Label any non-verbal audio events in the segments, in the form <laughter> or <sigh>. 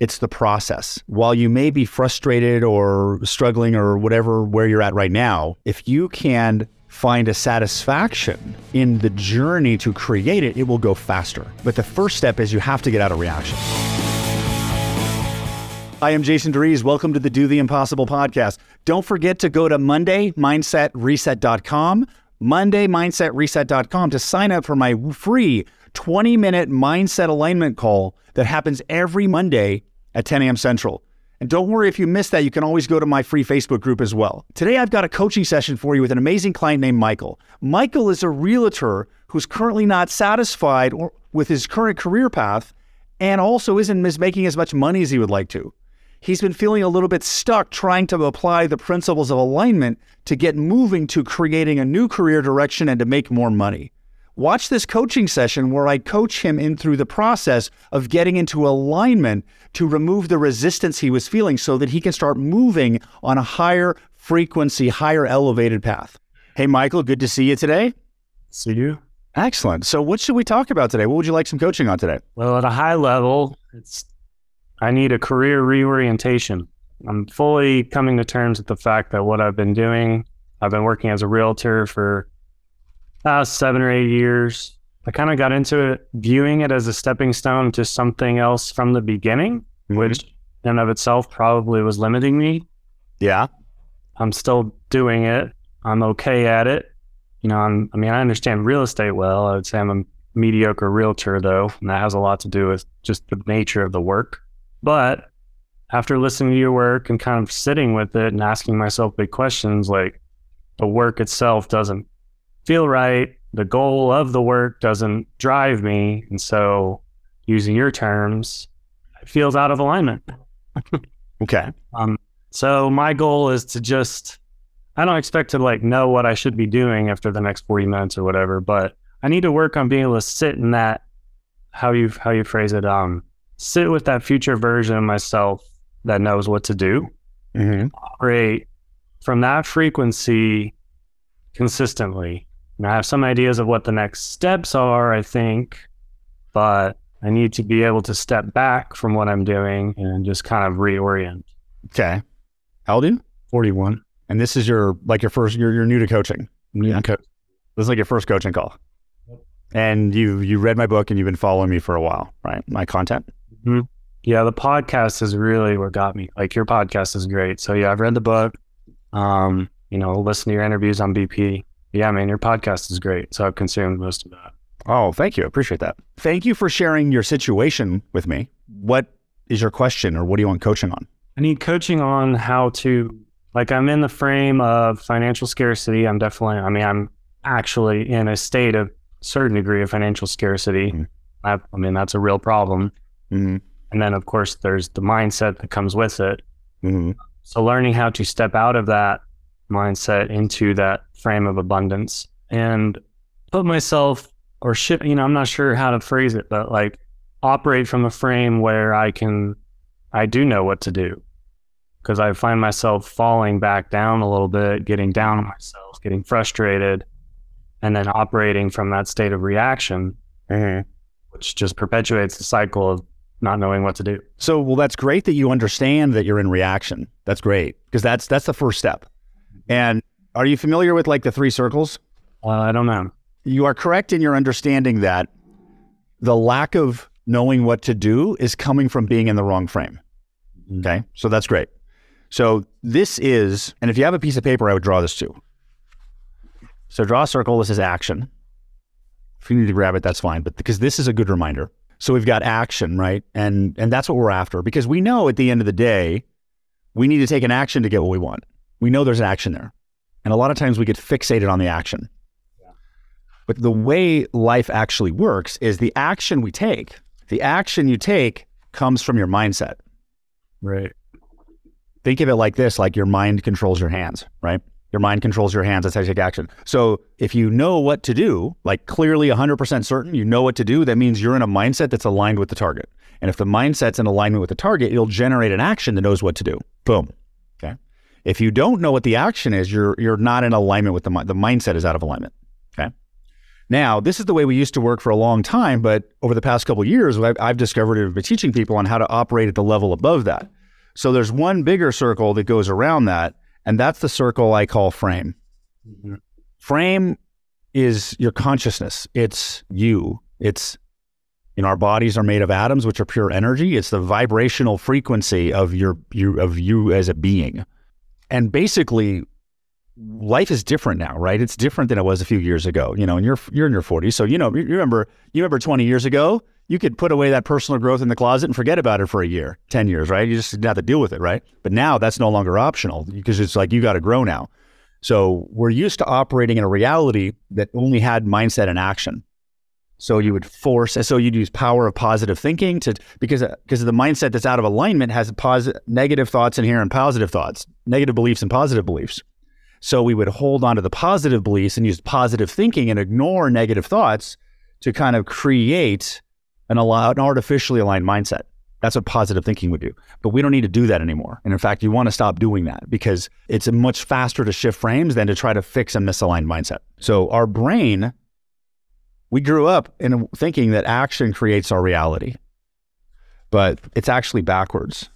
It's the process. While you may be frustrated or struggling or whatever where you're at right now, if you can find a satisfaction in the journey to create it, it will go faster. But the first step is you have to get out of reaction. I am Jason Drees. Welcome to the Do the Impossible podcast. Don't forget to go to MondayMindsetReset.com, MondayMindsetReset.com to sign up for my free 20 minute mindset alignment call that happens every Monday at 10 a.m. Central. And don't worry if you missed that, you can always go to my free Facebook group as well. Today, I've got a coaching session for you with an amazing client named Michael. Michael is a realtor who's currently not satisfied with his current career path and also isn't making as much money as he would like to. He's been feeling a little bit stuck trying to apply the principles of alignment to get moving to creating a new career direction and to make more money. Watch this coaching session where I coach him in through the process of getting into alignment to remove the resistance he was feeling so that he can start moving on a higher frequency, higher elevated path. Hey, Michael, good to see you today. See you. Excellent. So, what should we talk about today? What would you like some coaching on today? Well, at a high level, it's I need a career reorientation. I'm fully coming to terms with the fact that what I've been doing, I've been working as a realtor for past seven or eight years. I kind of got into it viewing it as a stepping stone to something else from the beginning, mm-hmm. which in and of itself probably was limiting me. Yeah. I'm still doing it. I'm okay at it. You know, I'm, I mean, I understand real estate well. I would say I'm a mediocre realtor, though, and that has a lot to do with just the nature of the work. But after listening to your work and kind of sitting with it and asking myself big questions like the work itself doesn't feel right. The goal of the work doesn't drive me. And so, using your terms, it feels out of alignment. <laughs> okay. Um, so, my goal is to just, I don't expect to like know what I should be doing after the next 40 minutes or whatever, but I need to work on being able to sit in that, how you, how you phrase it, um, sit with that future version of myself that knows what to do, mm-hmm. operate from that frequency consistently and I have some ideas of what the next steps are, I think, but I need to be able to step back from what I'm doing and just kind of reorient. Okay. How old are you? 41. And this is your, like your first, you're, you're new to coaching. New yeah. Co- this is like your first coaching call. And you, you read my book and you've been following me for a while, right? My content. Mm-hmm. Yeah. The podcast is really what got me. Like your podcast is great. So yeah, I've read the book. Um, you know, listen to your interviews on BP yeah, man, your podcast is great. So I've consumed most of that. Oh, thank you. I appreciate that. Thank you for sharing your situation with me. What is your question or what do you want coaching on? I need coaching on how to, like, I'm in the frame of financial scarcity. I'm definitely, I mean, I'm actually in a state of certain degree of financial scarcity. Mm-hmm. I, I, mean, that's a real problem. Mm-hmm. And then, of course, there's the mindset that comes with it. Mm-hmm. So, learning how to step out of that mindset into that frame of abundance and put myself or ship, you know, I'm not sure how to phrase it, but like operate from a frame where I can, I do know what to do. Cause I find myself falling back down a little bit, getting down on myself, getting frustrated, and then operating from that state of reaction, mm-hmm. which just perpetuates the cycle of not knowing what to do. So, well, that's great that you understand that you're in reaction. That's great because that's that's the first step. And are you familiar with like the three circles? Uh, I don't know. You are correct in your understanding that the lack of knowing what to do is coming from being in the wrong frame. Mm-hmm. Okay. So that's great. So this is, and if you have a piece of paper, I would draw this too. So draw a circle. This is action. If you need to grab it, that's fine. But because this is a good reminder. So we've got action, right? And and that's what we're after because we know at the end of the day, we need to take an action to get what we want we know there's action there. And a lot of times we get fixated on the action. Yeah. But the way life actually works is the action we take, the action you take comes from your mindset. Right. Think of it like this like your mind controls your hands, right? Your mind controls your hands. That's how you take action. So if you know what to do, like clearly 100% certain, you know what to do, that means you're in a mindset that's aligned with the target. And if the mindset's in alignment with the target, it'll generate an action that knows what to do. Boom. If you don't know what the action is, you're you're not in alignment with the the mindset is out of alignment. Okay. Now, this is the way we used to work for a long time, but over the past couple years, I've, I've discovered and been teaching people on how to operate at the level above that. So there's one bigger circle that goes around that, and that's the circle I call frame. Mm-hmm. Frame is your consciousness. It's you. It's you know, our bodies are made of atoms, which are pure energy. It's the vibrational frequency of your you of you as a being. And basically, life is different now, right? It's different than it was a few years ago. You know, and you're you're in your 40s, so you know, you remember you remember 20 years ago, you could put away that personal growth in the closet and forget about it for a year, 10 years, right? You just didn't have to deal with it, right? But now that's no longer optional because it's like you got to grow now. So we're used to operating in a reality that only had mindset and action. So you would force, so you'd use power of positive thinking to because uh, because the mindset that's out of alignment has positive negative thoughts in here and positive thoughts, negative beliefs and positive beliefs. So we would hold on to the positive beliefs and use positive thinking and ignore negative thoughts to kind of create an, allow, an artificially aligned mindset. That's what positive thinking would do. But we don't need to do that anymore. And in fact, you want to stop doing that because it's much faster to shift frames than to try to fix a misaligned mindset. So our brain, we grew up in thinking that action creates our reality, but it's actually backwards.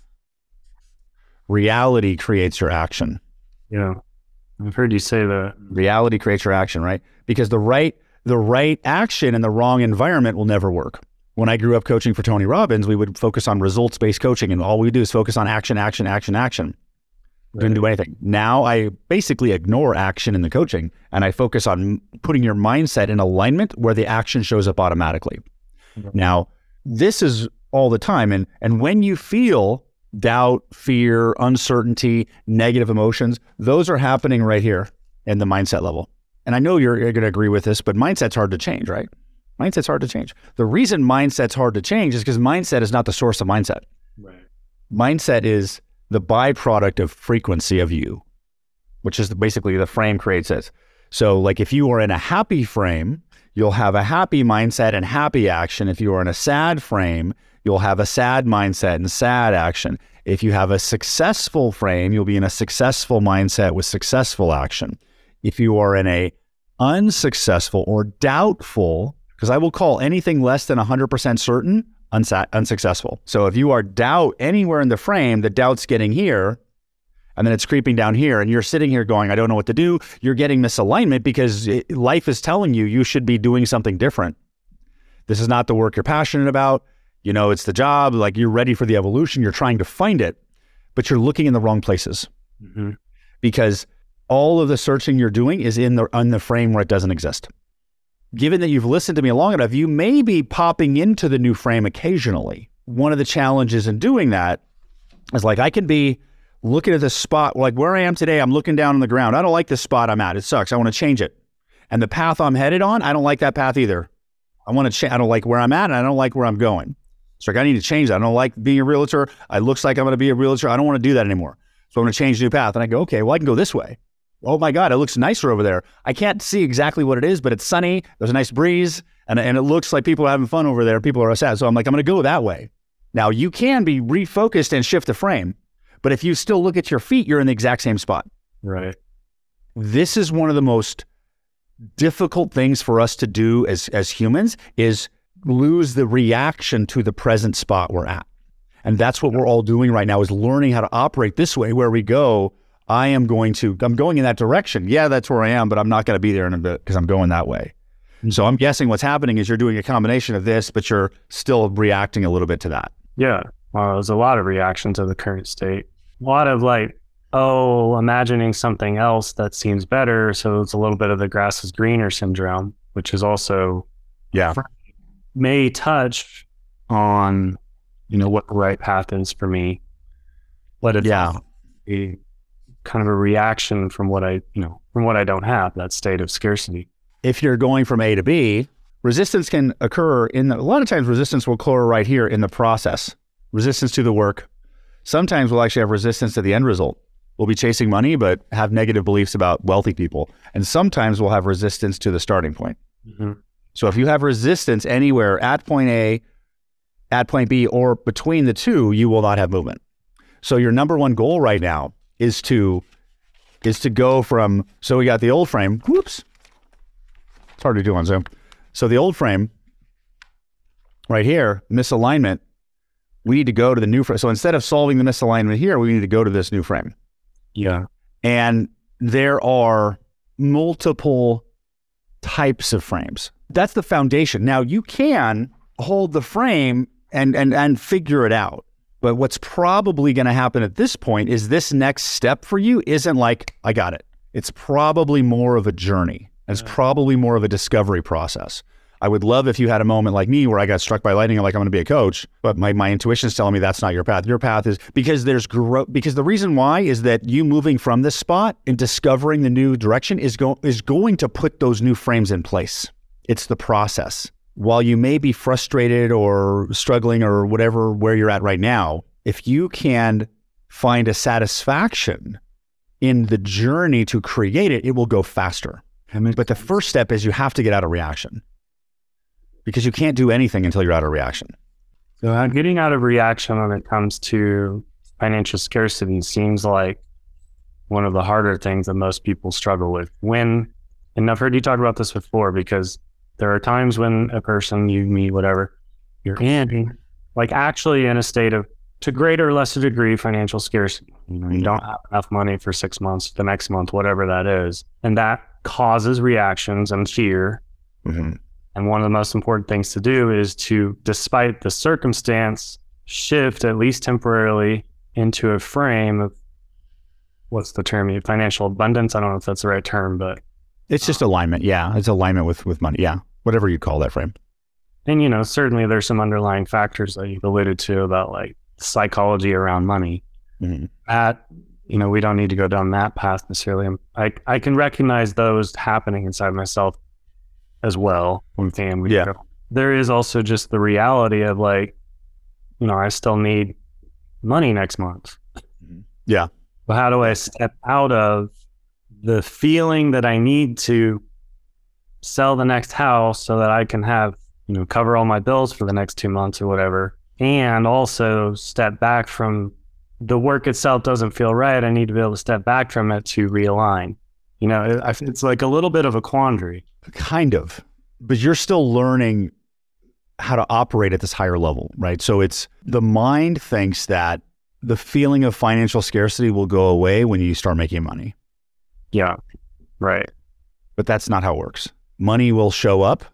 Reality creates your action. Yeah. I've heard you say that. Reality creates your action, right? Because the right the right action in the wrong environment will never work. When I grew up coaching for Tony Robbins, we would focus on results based coaching, and all we do is focus on action, action, action, action. Didn't do anything. Now I basically ignore action in the coaching, and I focus on putting your mindset in alignment where the action shows up automatically. Mm-hmm. Now, this is all the time, and and when you feel doubt, fear, uncertainty, negative emotions, those are happening right here in the mindset level. And I know you're, you're going to agree with this, but mindset's hard to change, right? Mindset's hard to change. The reason mindset's hard to change is because mindset is not the source of mindset. Right. Mindset is the byproduct of frequency of you, which is basically the frame creates it. So, like if you are in a happy frame, you'll have a happy mindset and happy action. If you are in a sad frame, you'll have a sad mindset and sad action. If you have a successful frame, you'll be in a successful mindset with successful action. If you are in a unsuccessful or doubtful, because I will call anything less than 100% certain unsa- unsuccessful. So if you are doubt anywhere in the frame, the doubt's getting here, and then it's creeping down here, and you're sitting here going, I don't know what to do. You're getting misalignment because it, life is telling you you should be doing something different. This is not the work you're passionate about. You know, it's the job, like you're ready for the evolution, you're trying to find it, but you're looking in the wrong places. Mm-hmm. Because all of the searching you're doing is in the in the frame where it doesn't exist. Given that you've listened to me long enough, you may be popping into the new frame occasionally. One of the challenges in doing that is like I can be looking at the spot, like where I am today, I'm looking down on the ground. I don't like this spot I'm at. It sucks. I want to change it. And the path I'm headed on, I don't like that path either. I want to change. I don't like where I'm at and I don't like where I'm going. So like, I need to change that. I don't like being a realtor. It looks like I'm going to be a realtor. I don't want to do that anymore. So I'm going to change the new path. And I go, okay, well, I can go this way. Oh my God, it looks nicer over there. I can't see exactly what it is, but it's sunny. There's a nice breeze, and, and it looks like people are having fun over there. People are sad. So I'm like, I'm going to go that way. Now, you can be refocused and shift the frame, but if you still look at your feet, you're in the exact same spot. Right. This is one of the most difficult things for us to do as, as humans is lose the reaction to the present spot we're at. And that's what we're all doing right now is learning how to operate this way where we go, I am going to, I'm going in that direction. Yeah, that's where I am, but I'm not going to be there in a bit because I'm going that way. And so I'm guessing what's happening is you're doing a combination of this, but you're still reacting a little bit to that. Yeah. Well, there's a lot of reaction to the current state. A lot of like, oh, imagining something else that seems better. So it's a little bit of the grass is greener syndrome, which is also yeah may touch on, you know, what the right path is for me. Let it yeah. be kind of a reaction from what I, you know, from what I don't have, that state of scarcity. If you're going from A to B, resistance can occur in the, a lot of times resistance will occur right here in the process. Resistance to the work. Sometimes we'll actually have resistance to the end result. We'll be chasing money, but have negative beliefs about wealthy people. And sometimes we'll have resistance to the starting point. Mm-hmm. So if you have resistance anywhere at point A, at point B, or between the two, you will not have movement. So your number one goal right now is to is to go from so we got the old frame. Whoops, it's hard to do on Zoom. So the old frame right here, misalignment, we need to go to the new frame. So instead of solving the misalignment here, we need to go to this new frame. Yeah. And there are multiple types of frames. That's the foundation. Now you can hold the frame and and and figure it out. But what's probably going to happen at this point is this next step for you isn't like I got it. It's probably more of a journey. It's probably more of a discovery process. I would love if you had a moment like me where I got struck by lightning. I'm like, I'm going to be a coach, but my, my intuition's telling me that's not your path. Your path is because there's growth. Because the reason why is that you moving from this spot and discovering the new direction is go is going to put those new frames in place. It's the process. While you may be frustrated or struggling or whatever where you're at right now, if you can find a satisfaction in the journey to create it, it will go faster. But the first step is you have to get out of reaction because you can't do anything until you're out of reaction. So getting out of reaction when it comes to financial scarcity seems like one of the harder things that most people struggle with. When, and I've heard you talk about this before, because there are times when a person you meet, whatever, you're in, like actually in a state of, to greater or lesser degree, financial scarcity. You know, you don't have enough money for six months, the next month, whatever that is, and that causes reactions and fear. Mm-hmm. And one of the most important things to do is to, despite the circumstance, shift at least temporarily into a frame of what's the term? Financial abundance. I don't know if that's the right term, but It's just alignment. Yeah. It's alignment with, with money. Yeah. Whatever you call that frame. and you know certainly there's some underlying factors that you've alluded to about like psychology around money. Mhm. That you know we don't need to go down that path necessarily. I I can recognize those happening inside myself as well. One thing we Yeah. there is also just the reality of like, you know, I still need money next month. Yeah. But how do I step out of the feeling that I need to sell the next house so that I can have, you know, cover all my bills for the next two months or whatever, and also step back from the work itself doesn't feel right. I need to be able to step back from it to realign. You know, it's like a little bit of a quandary. Kind of, but you're still learning how to operate at this higher level, right? So it's the mind thinks that the feeling of financial scarcity will go away when you start making money, Yeah. Right. but that's not how it works. Money will show up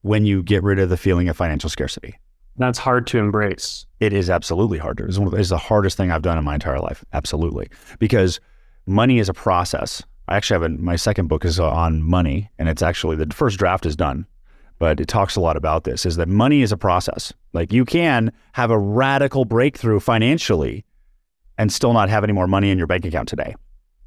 when you get rid of the feeling of financial scarcity. That's hard to embrace. It is absolutely harder. It's, one of the, it's the hardest thing I've done in my entire life. Absolutely. Because money is a process. I actually have a, my second book is on money, and it's actually the first draft is done, but it talks a lot about this is that money is a process. Like you can have a radical breakthrough financially and still not have any more money in your bank account today.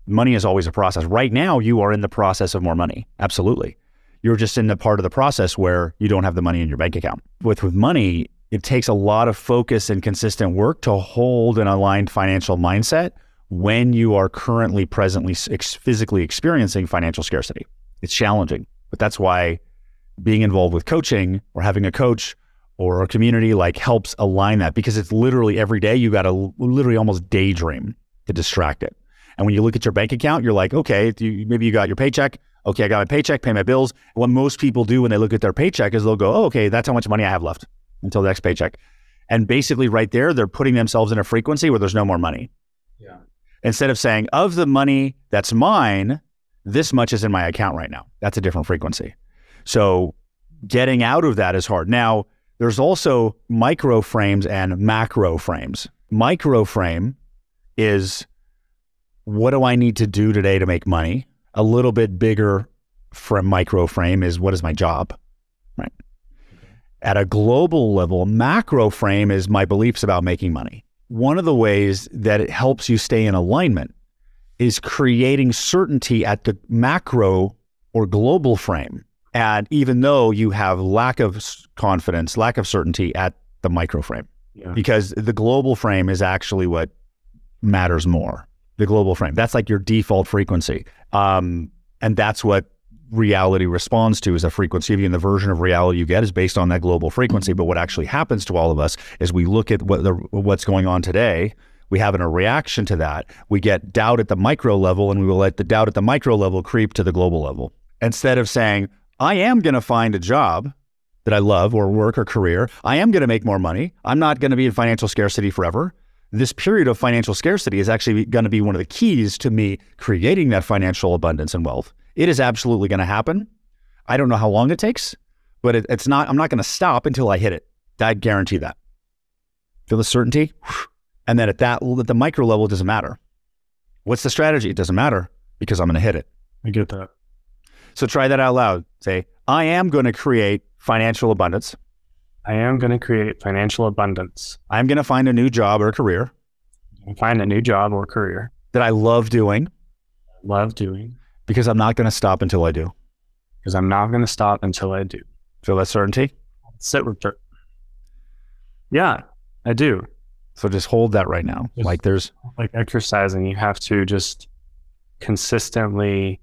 Money is always a process. Right now, you are in the process of more money. Absolutely. You're just in the part of the process where you don't have the money in your bank account. With with money, it takes a lot of focus and consistent work to hold an aligned financial mindset when you are currently presently ex- physically experiencing financial scarcity. It's challenging, but that's why being involved with coaching or having a coach or a community like helps align that because it's literally every day you got to literally almost daydream to distract it. And when you look at your bank account, you're like, okay, you, maybe you got your paycheck. Okay, I got my paycheck, pay my bills. What most people do when they look at their paycheck is they'll go, oh, okay, that's how much money I have left until the next paycheck. And basically, right there, they're putting themselves in a frequency where there's no more money. Yeah. Instead of saying, of the money that's mine, this much is in my account right now. That's a different frequency. So getting out of that is hard. Now, there's also micro frames and macro frames. Micro frame is what do I need to do today to make money? A little bit bigger from micro frame is what is my job? Right. At a global level, macro frame is my beliefs about making money. One of the ways that it helps you stay in alignment is creating certainty at the macro or global frame. And even though you have lack of confidence, lack of certainty at the micro frame, Yeah. because the global frame is actually what matters more. The global frame. That's like your default frequency. Um, and that's what reality responds to is a frequency. And the version of reality you get is based on that global frequency. But what actually happens to all of us is we look at what the, what's going on today. We have a reaction to that. We get doubt at the micro level, and we will let the doubt at the micro level creep to the global level. Instead of saying, I am going to find a job that I love or work or career. I am going to make more money. I'm not going to be in financial scarcity forever. This period of financial scarcity is actually going to be one of the keys to me creating that financial abundance and wealth. It is absolutely going to happen. I don't know how long it takes, but it, it's not, I'm not going to stop until I hit it. I guarantee that. Feel the certainty? <sighs> And then at that, at the micro level, it doesn't matter. What's the strategy? It doesn't matter because I'm going to hit it. I get that. So try that out loud. Say, I am going to create financial abundance. I am going to create financial abundance. I'm going to find a new job or career Find a new job or career. that I love doing Love doing because I'm not going to stop until I do. because I'm not going to stop until I do. Feel that certainty? Sit with her. Yeah, I do. So just hold that right now. Yes. Like there's, Like exercising, you have to just consistently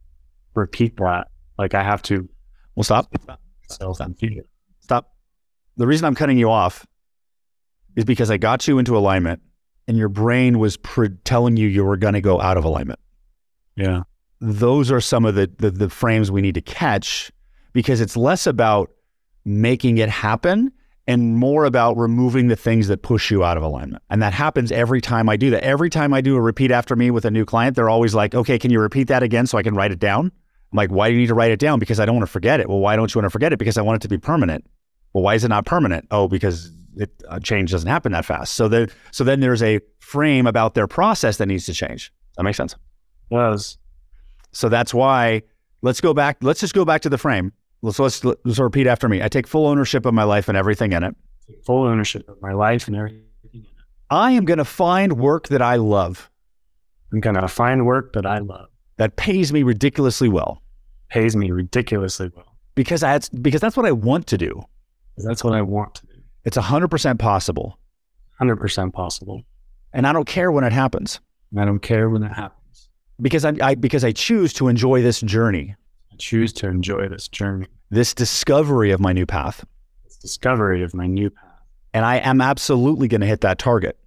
repeat that. Like I have to well, stop. repeat it. Stop. The reason I'm cutting you off is because I got you into alignment and your brain was pre- telling you you were going to go out of alignment. Yeah. those are some of the, the the frames we need to catch because it's less about making it happen and more about removing the things that push you out of alignment. And that happens every time I do that. Every time I do a repeat after me with a new client, they're always like, "Okay, can you repeat that again so I can write it down?" I'm like, "Why do you need to write it down? Because I don't want to forget it." Well, why don't you want to forget it? Because I want it to be permanent. Well, why is it not permanent? Oh, because it uh, change doesn't happen that fast. So the so then there's a frame about their process that needs to change. That makes sense? Was So that's why let's go back. Let's just go back to the frame. Let's, let's, let's repeat after me. I take full ownership of my life and everything in it. full ownership of my life and everything. in it. I am going to find work that I love I'm gonna find work that I love. that pays me ridiculously well Pays me ridiculously well. because I, because that's what I want to do. That's what I want to do. It's 100% possible. Hundred percent possible. And I don't care when it happens I don't care when it happens. because I, I because I choose to enjoy this journey, I choose to enjoy this journey, this discovery of my new path. this discovery of my new path. And I am absolutely going to hit that target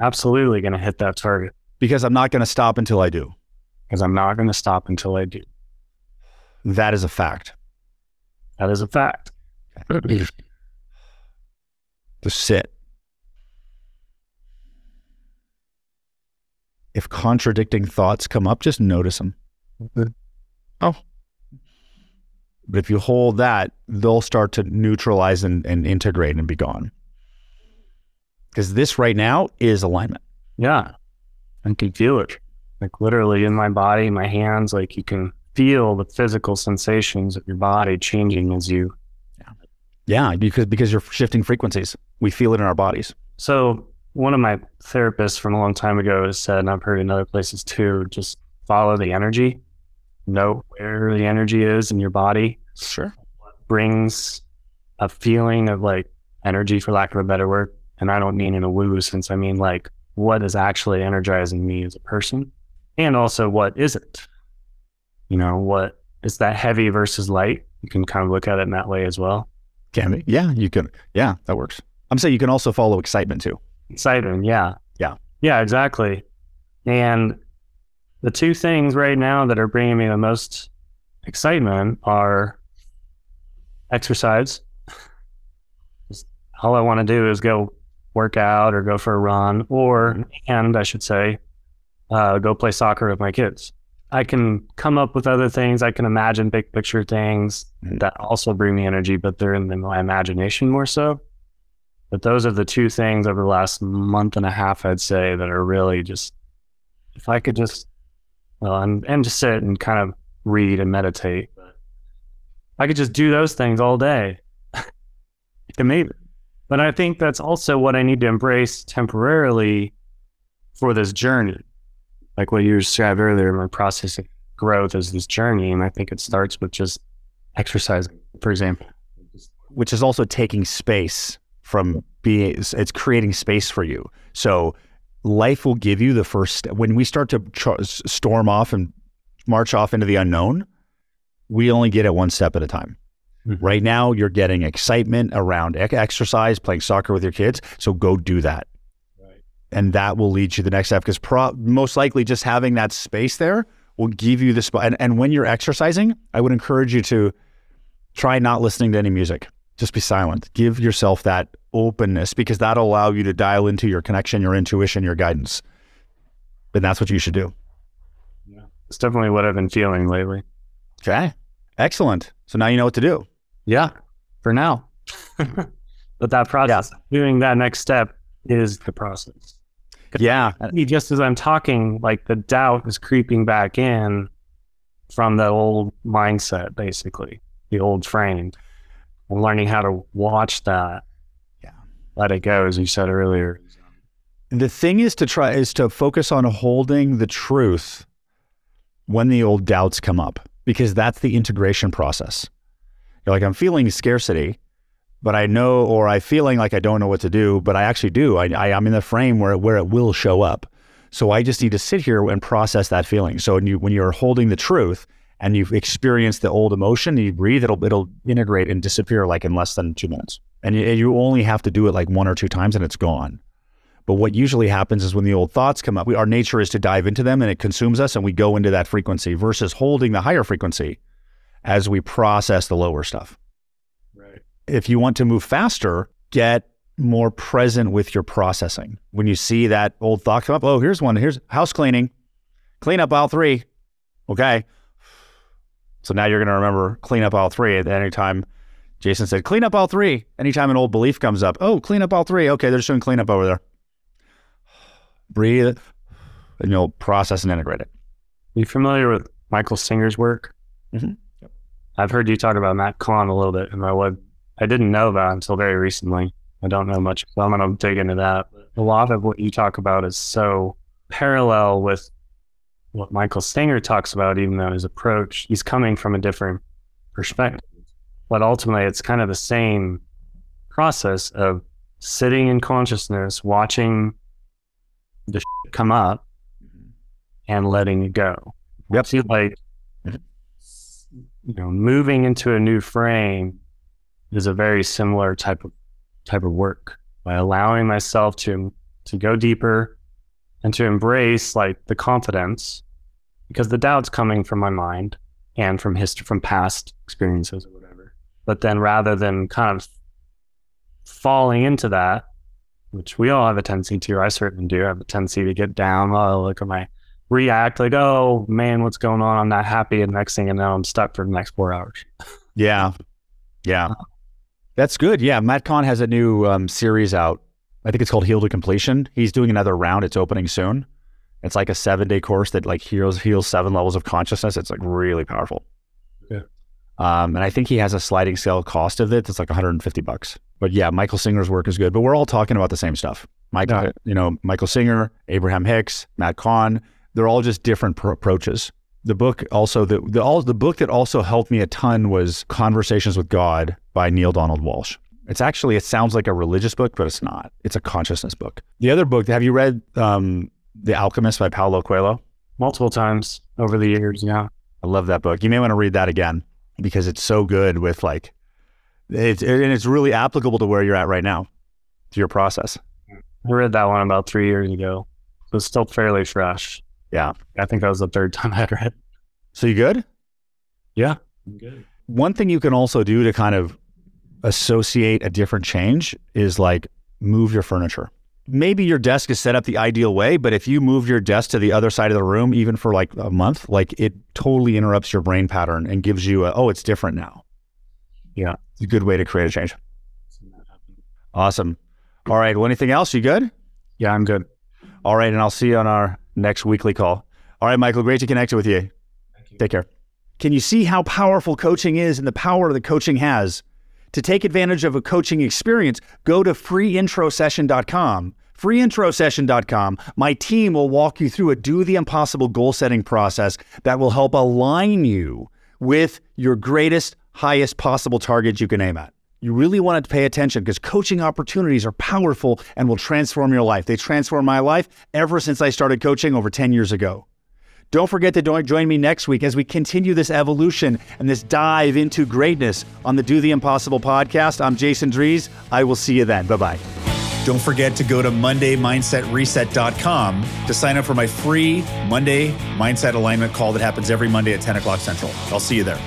Absolutely gonna hit that target because I'm not going to stop until I do. because I'm not gonna stop until I do. That is a fact. That is a fact. Just sit. If contradicting thoughts come up, just notice them. Oh. But if you hold that, they'll start to neutralize and, and integrate and be gone. Because this right now is alignment. Yeah. I can feel it. Like literally in my body, my hands, like you can feel the physical sensations of your body changing as you Yeah, because because you're shifting frequencies. We feel it in our bodies. So one of my therapists from a long time ago has said, and I've heard in other places too, just follow the energy. Know where the energy is in your body. Sure. Brings a feeling of like energy, for lack of a better word. And I don't mean in a woo sense. I mean like what is actually energizing me as a person, and also what isn't. You know, what is that heavy versus light? You can kind of look at it in that way as well. Can be. Yeah, you can. Yeah, that works. I'm saying you can also follow excitement too. Exciting, yeah. Yeah. Yeah, exactly. And the two things right now that are bringing me the most excitement are exercise. Just all I want to do is go work out or go for a run, or, and I should say, uh, go play soccer with my kids. I can come up with other things. I can imagine big picture things Mhm. that also bring me energy, but they're in the, my imagination more so. But those are the two things over the last month and a half, I'd say, that are really just, if I could just, well, and, and just sit and kind of read and meditate. I could just do those things all day. <laughs> Amazing. But I think that's also what I need to embrace temporarily for this journey. Like what you described earlier, my process of growth is this journey. And I think it starts with just exercising, for example. which is also taking space from being it's creating space for you so life will give you the first step. when we start to storm off and march off into the unknown we only get it one step at a time Mhm. right now you're getting excitement around exercise playing soccer with your kids so go do that. And that will lead you to the next step because pro- most likely just having that space there will give you the spot and, and when you're exercising i would encourage you to try not listening to any music. Just be silent. Give yourself that openness because that'll allow you to dial into your connection, your intuition, your guidance. And that's what you should do. Yeah. It's definitely what I've been feeling lately. Okay. Excellent. So now you know what to do. Yeah. For now. <laughs> but that process, yeah. doing that next step is the process. Yeah. Just as I'm talking, like the doubt is creeping back in from the old mindset, basically, the old frame. I'm learning how to watch that. Yeah. Let it go, as you said earlier. The thing is to try is to focus on holding the truth when the old doubts come up, because that's the integration process. You're like, I'm feeling scarcity but I know, or I feeling like I don't know what to do, but I actually do. I, I am in the frame where where it will show up. So I just need to sit here and process that feeling. So when you when you're holding the truth and you've experienced the old emotion, you breathe, it'll it'll integrate and disappear like in less than two minutes. And you, you only have to do it like one or two times, and it's gone. But what usually happens is when the old thoughts come up, we, our nature is to dive into them and it consumes us, and we go into that frequency versus holding the higher frequency as we process the lower stuff if you want to move faster, get more present with your processing. When you see that old thought come up, oh, here's one. Here's house cleaning, clean up aisle three. Okay. So now you're going to remember clean up aisle three at any time. Jason said, clean up aisle three. Anytime an old belief comes up, oh, clean up aisle three. Okay, they're just doing cleanup over there. <sighs> Breathe, and you'll process and integrate it. Are you familiar with Michael Singer's work? Mm-hmm. Yep. I've heard you talk about Matt Kahn a little bit in my web I didn't know that until very recently. I don't know much, so I'm going to dig into that. A lot of what you talk about is so parallel with what Michael Singer talks about, even though his approach, he's coming from a different perspective. But ultimately, it's kind of the same process of sitting in consciousness, watching the come up and letting it go. Yep. See, like, mm-hmm. you know, moving into a new frame is a very similar type of type of work. By allowing myself to to go deeper and to embrace like the confidence because the doubt's coming from my mind and from history from past experiences or whatever. But then rather than kind of falling into that which we all have a tendency to i certainly do I have a tendency to get down. Oh look at my react like oh man what's going on? I'm not happy. And next thing and now i'm stuck for the next four hours. Yeah. Yeah. Uh, that's good. Yeah, Matt Kahn has a new um, series out. I think it's called Heal to Completion. He's doing another round. It's opening soon. It's like a seven day course that like heals heals seven levels of consciousness. It's like really powerful. Yeah. Um, and I think he has a sliding scale cost of it. that's like 150 bucks. But yeah, Michael Singer's work is good. But we're all talking about the same stuff. Michael, you know, Michael Singer, Abraham Hicks, Matt Kahn. They're all just different pr- approaches. The book also the the all the book that also helped me a ton was Conversations with God by Neale Donald Walsch. It's actually, it sounds like a religious book, but it's not. It's a consciousness book. The other book, have you read um, The Alchemist by Paulo Coelho? Multiple times over the years, yeah. I love that book. You may want to read that again because it's so good with like, it's, and it's really applicable to where you're at right now, to your process. I read that one about three years ago. So it's still fairly fresh. Yeah. I think that was the third <laughs> time I read. So you good? Yeah, I'm good. One thing you can also do to kind of associate a different change is like move your furniture. Maybe your desk is set up the ideal way, but if you move your desk to the other side of the room, even for like a month, like it totally interrupts your brain pattern and gives you a, oh, it's different now. Yeah. It's a good way to create a change. Awesome. All right. Well, anything else? You good? Yeah, I'm good. All right. And I'll see you on our next weekly call. All right, Michael, great to connect with you. you. Take care. Can you see how powerful coaching is and the power that coaching has? To take advantage of a coaching experience, go to freeintrosession.com. Freeintrosession.com. My team will walk you through a do the impossible goal setting process that will help align you with your greatest, highest possible targets you can aim at. You really want to pay attention because coaching opportunities are powerful and will transform your life. They transformed my life ever since I started coaching over 10 years ago. Don't forget to join me next week as we continue this evolution and this dive into greatness on the Do the Impossible podcast. I'm Jason Drees. I will see you then. Bye bye. Don't forget to go to MondayMindsetReset.com to sign up for my free Monday Mindset Alignment call that happens every Monday at 10 o'clock Central. I'll see you there.